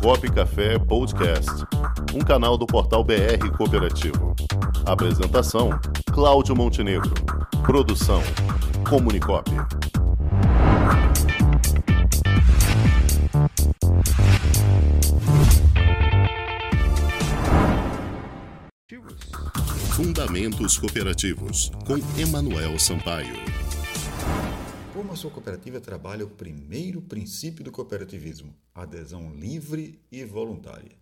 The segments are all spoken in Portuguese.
Cop Café Podcast, um canal do portal BR Cooperativo. Apresentação: Cláudio Montenegro. Produção: Comunicop. Fundamentos Cooperativos, com Emanuel Sampaio. Como a sua cooperativa trabalha o primeiro princípio do cooperativismo, adesão livre e voluntária?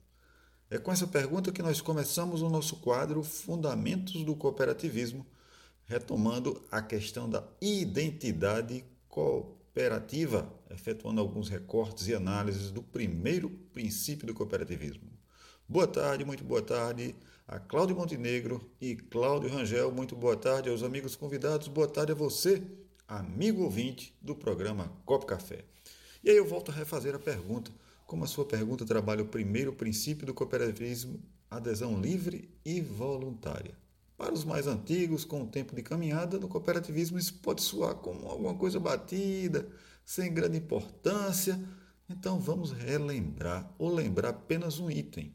É com essa pergunta que nós começamos o nosso quadro Fundamentos do Cooperativismo, retomando a questão da identidade cooperativa, efetuando alguns recortes e análises do primeiro princípio do cooperativismo. Boa tarde, muito boa tarde a Cláudio Montenegro e Cláudio Rangel. Muito boa tarde aos amigos convidados. Boa tarde a você amigo ouvinte do programa Copo Café. E aí eu volto a refazer a pergunta. Como a sua pergunta trabalha o primeiro princípio do cooperativismo, adesão livre e voluntária. Para os mais antigos, com o tempo de caminhada, no cooperativismo isso pode soar como alguma coisa batida, sem grande importância. Então vamos relembrar ou lembrar apenas um item.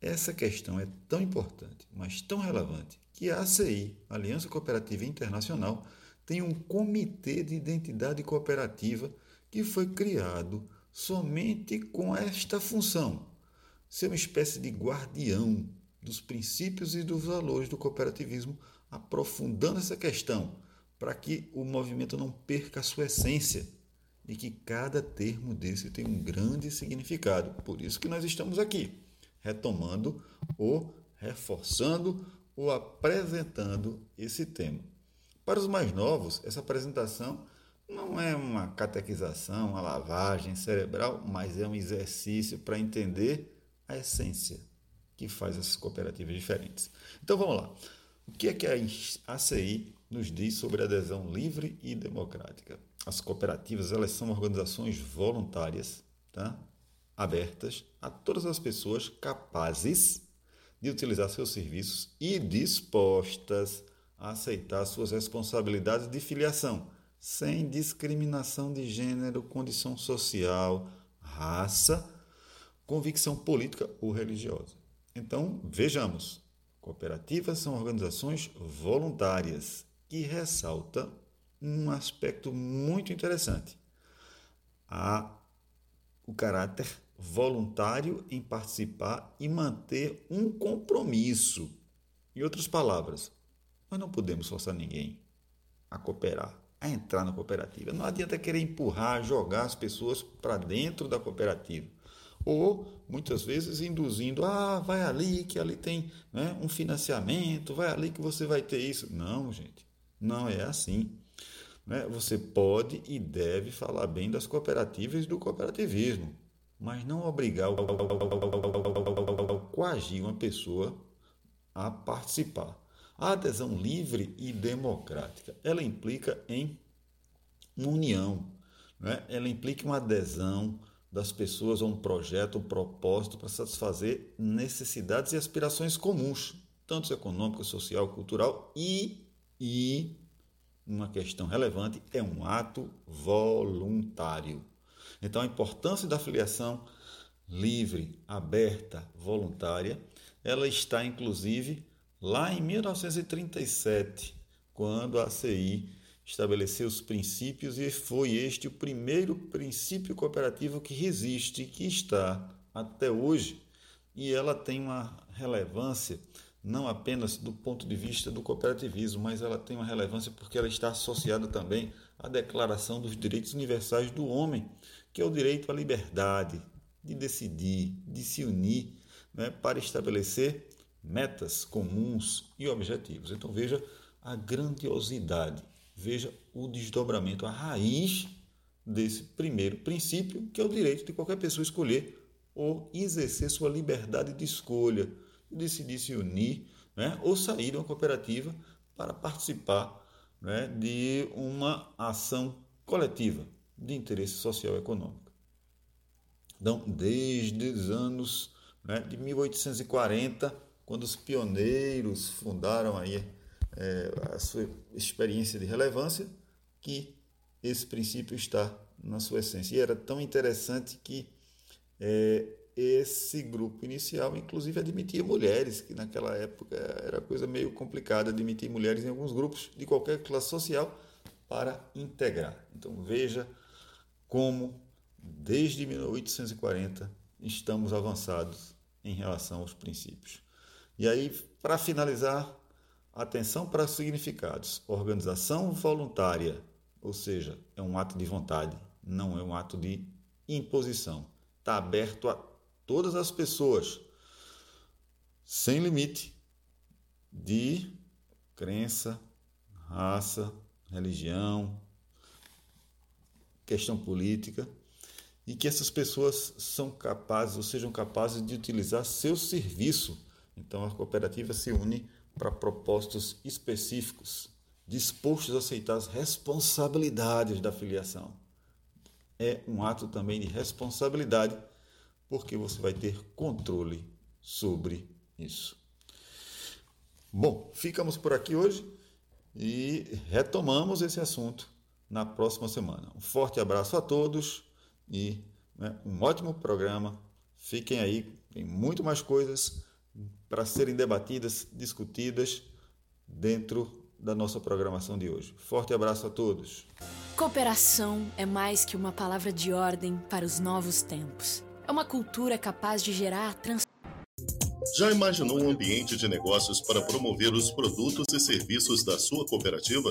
Essa questão é tão importante, mas tão relevante, que a ACI, Aliança Cooperativa Internacional, tem um comitê de identidade cooperativa que foi criado somente com esta função: ser uma espécie de guardião dos princípios e dos valores do cooperativismo, aprofundando essa questão para que o movimento não perca a sua essência e que cada termo desse tem um grande significado. Por isso que nós estamos aqui, retomando ou reforçando ou apresentando esse tema. Para os mais novos, essa apresentação não é uma catequização, uma lavagem cerebral, mas é um exercício para entender a essência que faz essas cooperativas diferentes. Então vamos lá. O que é que a ACI nos diz sobre adesão livre e democrática? As cooperativas elas são organizações voluntárias, tá? abertas a todas as pessoas capazes de utilizar seus serviços e dispostas a aceitar suas responsabilidades de filiação, sem discriminação de gênero, condição social, raça, convicção política ou religiosa. Então, vejamos: cooperativas são organizações voluntárias que ressalta um aspecto muito interessante: a, o caráter voluntário em participar e manter um compromisso. Em outras palavras, nós não podemos forçar ninguém a cooperar, a entrar na cooperativa. Não adianta querer empurrar, jogar as pessoas para dentro da cooperativa. Ou, muitas vezes, induzindo, ah, vai ali que ali tem né, um financiamento, vai ali que você vai ter isso. Não, gente, não é assim. Né? Você pode e deve falar bem das cooperativas e do cooperativismo, mas não obrigar, coagir uma pessoa a participar. A adesão livre e democrática, ela implica em uma união, né? ela implica uma adesão das pessoas a um projeto, um propósito para satisfazer necessidades e aspirações comuns, tanto econômica, social, cultural e, e uma questão relevante, é um ato voluntário. Então, a importância da filiação livre, aberta, voluntária, ela está inclusive lá em 1937, quando a ACI estabeleceu os princípios e foi este o primeiro princípio cooperativo que resiste e que está até hoje. E ela tem uma relevância não apenas do ponto de vista do cooperativismo, mas ela tem uma relevância porque ela está associada também à Declaração dos Direitos Universais do Homem, que é o direito à liberdade de decidir, de se unir, né, para estabelecer metas comuns e objetivos. Então veja a grandiosidade, veja o desdobramento, a raiz desse primeiro princípio, que é o direito de qualquer pessoa escolher ou exercer sua liberdade de escolha, decidir se unir né, ou sair de uma cooperativa para participar né, de uma ação coletiva de interesse social e econômico. Então, desde os anos né, de 1840, quando os pioneiros fundaram aí é, a sua experiência de relevância, que esse princípio está na sua essência. E era tão interessante que é, esse grupo inicial, inclusive, admitia mulheres, que naquela época era coisa meio complicada admitir mulheres em alguns grupos de qualquer classe social para integrar. Então veja como, desde 1840, estamos avançados em relação aos princípios. E aí, para finalizar, atenção para os significados. Organização voluntária, ou seja, é um ato de vontade, não é um ato de imposição. Está aberto a todas as pessoas, sem limite de crença, raça, religião, questão política, e que essas pessoas são capazes ou sejam capazes de utilizar seu serviço. Então a cooperativa se une para propósitos específicos, dispostos a aceitar as responsabilidades da filiação. É um ato também de responsabilidade, porque você vai ter controle sobre isso. Bom, ficamos por aqui hoje e retomamos esse assunto na próxima semana. Um forte abraço a todos e né, um ótimo programa. Fiquem aí, tem muito mais coisas para serem debatidas, discutidas dentro da nossa programação de hoje. Forte abraço a todos. Cooperação é mais que uma palavra de ordem para os novos tempos. É uma cultura capaz de gerar transformação já imaginou um ambiente de negócios para promover os produtos e serviços da sua cooperativa?